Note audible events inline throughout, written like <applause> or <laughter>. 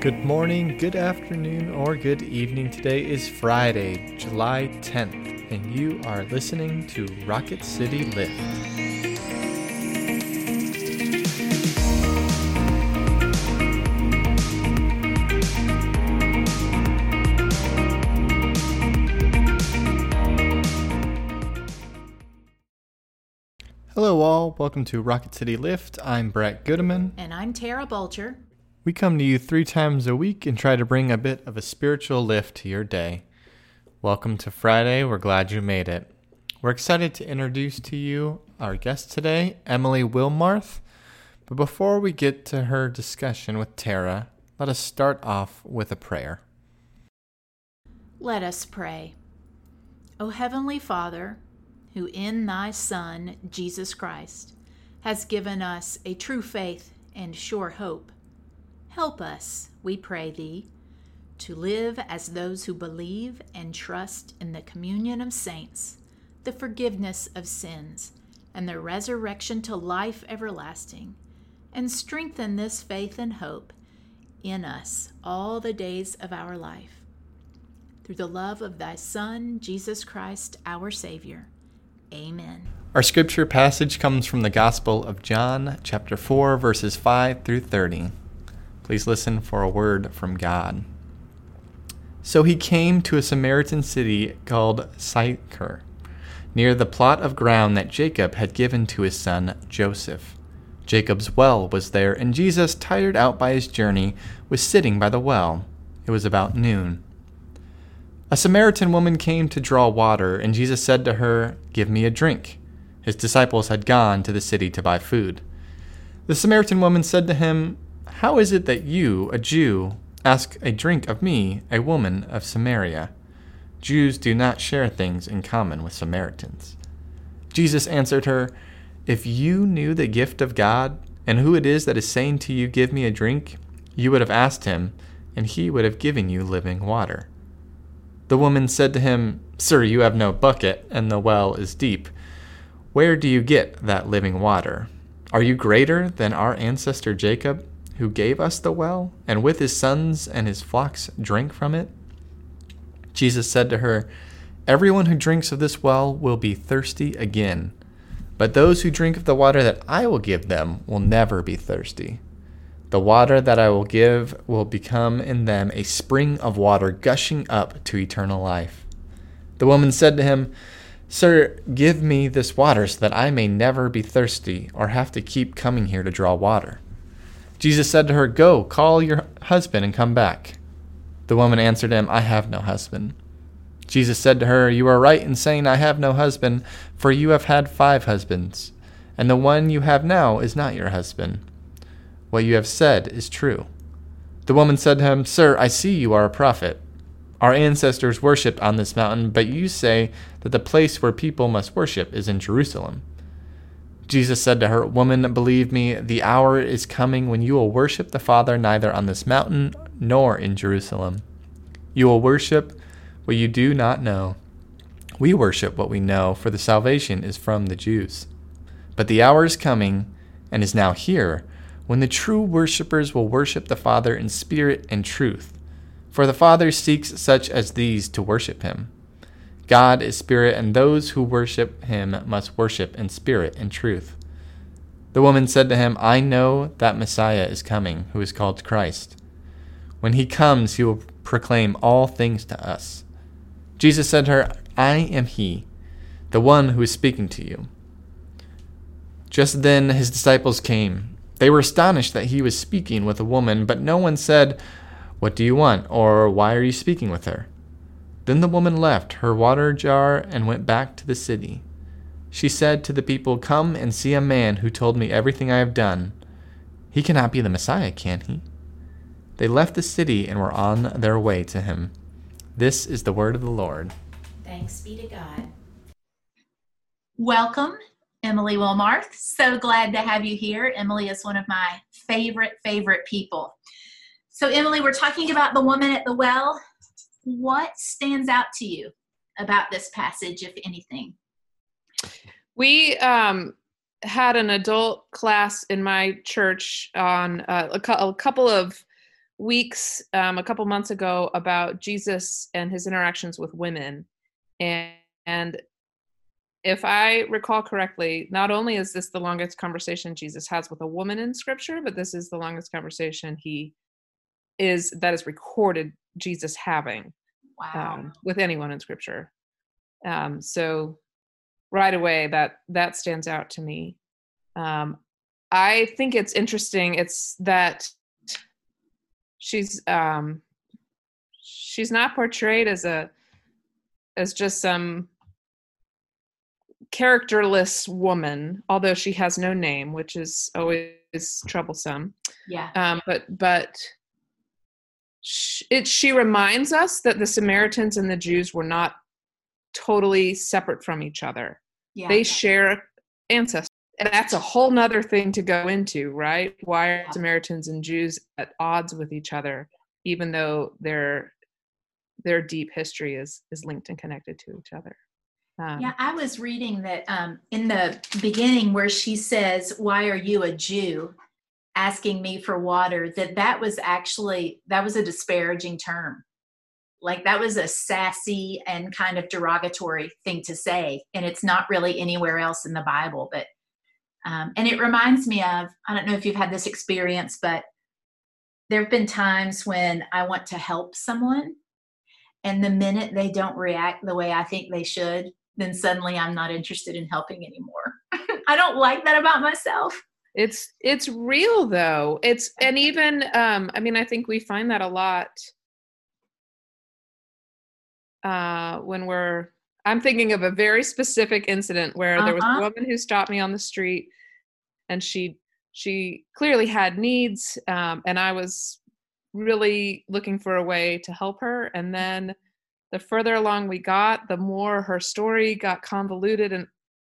Good morning, good afternoon, or good evening. Today is Friday, July 10th, and you are listening to Rocket City Lift. Hello, all. Welcome to Rocket City Lift. I'm Brett Goodeman. And I'm Tara Bulger. We come to you three times a week and try to bring a bit of a spiritual lift to your day. Welcome to Friday. We're glad you made it. We're excited to introduce to you our guest today, Emily Wilmarth. But before we get to her discussion with Tara, let us start off with a prayer. Let us pray. O Heavenly Father, who in thy Son, Jesus Christ, has given us a true faith and sure hope, help us, we pray thee, to live as those who believe and trust in the communion of saints, the forgiveness of sins, and the resurrection to life everlasting, and strengthen this faith and hope in us all the days of our life. Through the love of thy Son, Jesus Christ, our Savior. Amen. Our scripture passage comes from the Gospel of John, chapter 4, verses 5 through 30. Please listen for a word from God. So he came to a Samaritan city called Sychar, near the plot of ground that Jacob had given to his son Joseph. Jacob's well was there, and Jesus, tired out by his journey, was sitting by the well. It was about noon. A Samaritan woman came to draw water, and Jesus said to her, Give me a drink. His disciples had gone to the city to buy food. The Samaritan woman said to him, How is it that you, a Jew, ask a drink of me, a woman of Samaria? Jews do not share things in common with Samaritans. Jesus answered her, If you knew the gift of God, and who it is that is saying to you, Give me a drink, you would have asked him, and he would have given you living water. The woman said to him, Sir, you have no bucket, and the well is deep. Where do you get that living water? Are you greater than our ancestor Jacob, who gave us the well, and with his sons and his flocks drank from it? Jesus said to her, Everyone who drinks of this well will be thirsty again, but those who drink of the water that I will give them will never be thirsty. The water that I will give will become in them a spring of water gushing up to eternal life. The woman said to him, Sir, give me this water so that I may never be thirsty or have to keep coming here to draw water. Jesus said to her, Go, call your husband and come back. The woman answered him, I have no husband. Jesus said to her, You are right in saying, I have no husband, for you have had five husbands, and the one you have now is not your husband. What you have said is true. The woman said to him, Sir, I see you are a prophet. Our ancestors worshipped on this mountain, but you say that the place where people must worship is in Jerusalem. Jesus said to her, Woman, believe me, the hour is coming when you will worship the Father neither on this mountain nor in Jerusalem. You will worship what you do not know. We worship what we know, for the salvation is from the Jews. But the hour is coming, and is now here when the true worshippers will worship the Father in spirit and truth. For the Father seeks such as these to worship him. God is spirit, and those who worship him must worship in spirit and truth. The woman said to him, I know that Messiah is coming, who is called Christ. When he comes, he will proclaim all things to us. Jesus said to her, I am he, the one who is speaking to you. Just then his disciples came they were astonished that he was speaking with a woman, but no one said, What do you want? or Why are you speaking with her? Then the woman left her water jar and went back to the city. She said to the people, Come and see a man who told me everything I have done. He cannot be the Messiah, can he? They left the city and were on their way to him. This is the word of the Lord. Thanks be to God. Welcome Emily Wilmarth. So glad to have you here. Emily is one of my favorite, favorite people. So, Emily, we're talking about the woman at the well. What stands out to you about this passage, if anything? We um, had an adult class in my church on uh, a, cu- a couple of weeks, um, a couple months ago, about Jesus and his interactions with women, and and if I recall correctly, not only is this the longest conversation Jesus has with a woman in Scripture, but this is the longest conversation he is that is recorded Jesus having Wow. um, with anyone in Scripture. Um, so right away, that that stands out to me. Um, I think it's interesting. It's that she's um, she's not portrayed as a as just some characterless woman, although she has no name, which is always troublesome. yeah. Um, but but it she reminds us that the Samaritans and the Jews were not totally separate from each other. Yeah. They share ancestors. And that's a whole nother thing to go into, right? Why are Yeah. Samaritans and Jews at odds with each other, even though their their deep history is is linked and connected to each other? Um, Yeah, I was reading that um, in the beginning where she says, "Why are you a Jew?" Asking me for water. That that was actually that was a disparaging term. Like that was a sassy and kind of derogatory thing to say, and it's not really anywhere else in the Bible. But um, and it reminds me of I don't know if you've had this experience, but there have been times when I want to help someone, and the minute they don't react the way I think they should, then suddenly I'm not interested in helping anymore. <laughs> I don't like that about myself. It's it's real though it's and even um i mean i think we find that a lot uh when we're i'm thinking of a very specific incident where there was Uh-huh. a woman who stopped me on the street and she she clearly had needs um and i was really looking for a way to help her and then the further along we got the more her story got convoluted and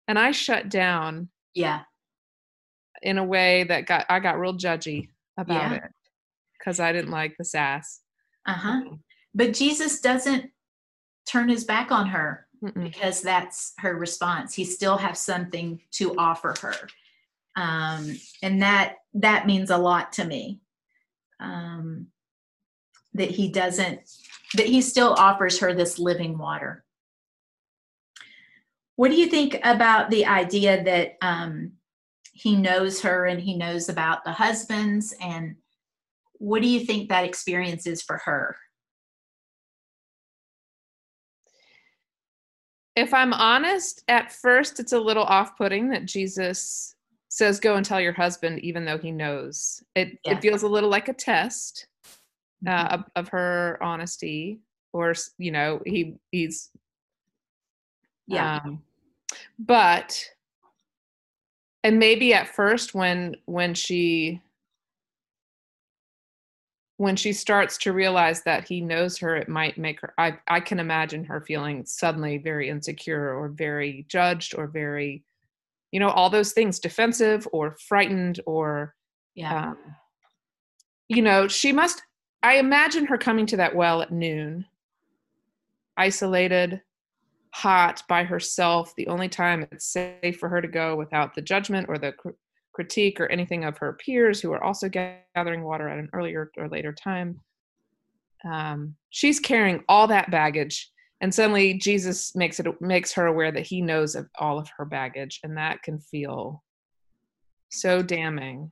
and i shut down Yeah. In a way that got I got real judgy about Yeah. it because I didn't like the sass. Uh huh. But Jesus doesn't turn his back on her Mm-mm. because that's her response. He still has something to offer her. Um, and that that means a lot to me. Um, that he doesn't that he still offers her this living water. What do you think about the idea that um, he knows her and he knows about the husbands and what do you think that experience is for her? If I'm honest, at first it's a little off-putting that Jesus says go and tell your husband even though he knows. It Yeah. it feels a little like a test uh, of, of her honesty or you know, he he's Yeah. um, but and maybe at first when when she when she starts to realize that he knows her it might make her i i can imagine her feeling suddenly very insecure or very judged or very you know all those things defensive or frightened or yeah. um, you know she must i imagine her coming to that well at noon isolated hot by herself the only time it's safe for her to go without the judgment or the cr- critique or anything of her peers who are also gathering water at an earlier or later time. Um, she's carrying all that baggage and suddenly jesus makes it makes her aware that he knows of all of her baggage and that can feel so damning.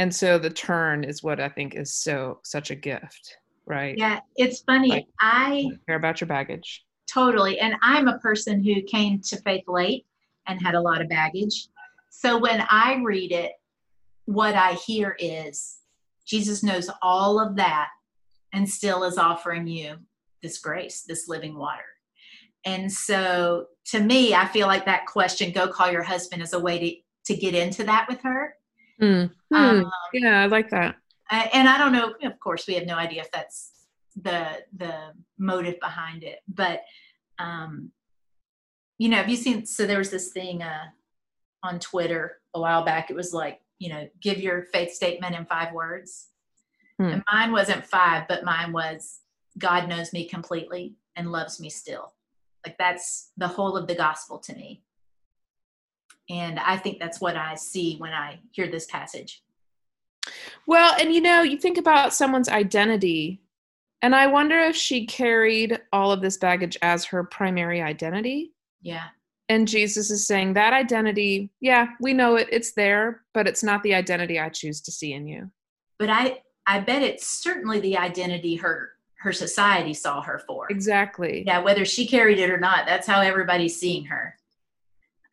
And so the turn is what i think is so such a gift right? Yeah, it's funny. Like- I care about your baggage totally, and I'm a person who came to faith late and had a lot of baggage. So when I read it, what I hear is Jesus knows all of that and still is offering you this grace, this living water. And so to me, I feel like that question, go call your husband, is a way to, to get into that with her. Hmm. Um, yeah i like that and I don't know. Of course, we have no idea if that's the the motive behind it. But um, you know, have you seen? So there was this thing uh, on Twitter a while back. It was like, you know, give your faith statement in five words. Hmm. And mine wasn't five, but mine was, God knows me completely and loves me still. Like that's the whole of the gospel to me. And I think that's what I see when I hear this passage. Well, and you know, you think about someone's identity, and I wonder if she carried all of this baggage as her primary identity. Yeah. And Jesus is saying that identity, yeah, we know it, it's there, but it's not the identity I choose to see in you. But I I bet it's certainly the identity her her society saw her for. Exactly. Yeah, whether she carried it or not, that's how everybody's seeing her.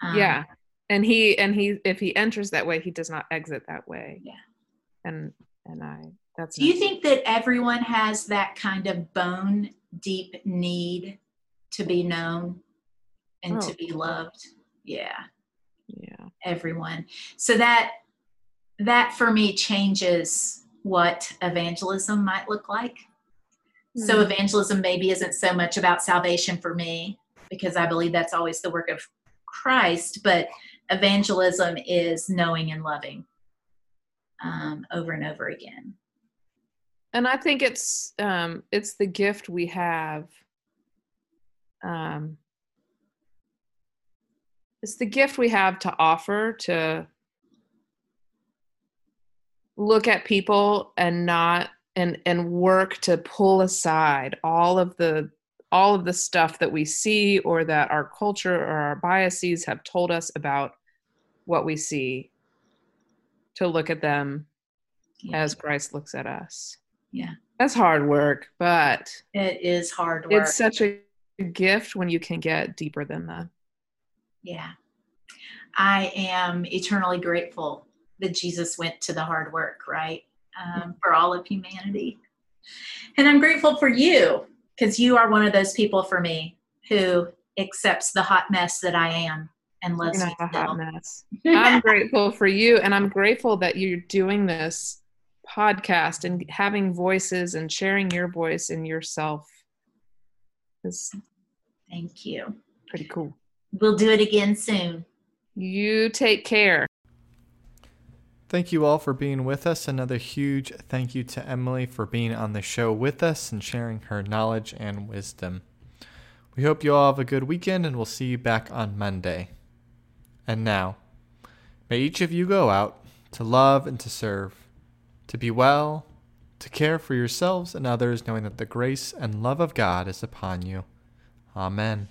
Um, yeah. And he and he if he enters that way, he does not exit that way. Yeah. And and I that's Do you think that everyone has that kind of bone deep need to be known and Oh, to be loved? Yeah, yeah. everyone. So that that for me changes what evangelism might look like. So Mhm. evangelism maybe isn't so much about salvation for me because I believe that's always the work of Christ, but evangelism is knowing and loving um, over and over again. And i think it's um it's the gift we have um it's the gift we have to offer to look at people and not and and work to pull aside all of the all of the stuff that we see or that our culture or our biases have told us about what we see to look at them Yeah. as Christ looks at us. Yeah. That's hard work, but It is hard work. it's such a gift when you can get deeper than that. yeah. I am eternally grateful that Jesus went to the hard work, right? Um, for all of humanity. And I'm grateful for you because you are one of those people for me who accepts the hot mess that I am and loves me hot mess. <laughs> I'm grateful for you, and I'm grateful that you're doing this podcast and having voices and sharing your voice and yourself is Thank you. pretty cool. We'll do it again soon. You take care. Thank you all for being with us. Another huge thank you to Emily for being on the show with us and sharing her knowledge and wisdom. We hope you all have a good weekend and we'll see you back on Monday. And now, may each of you go out to love and to serve, to be well, to care for yourselves and others, knowing that the grace and love of God is upon you. Amen.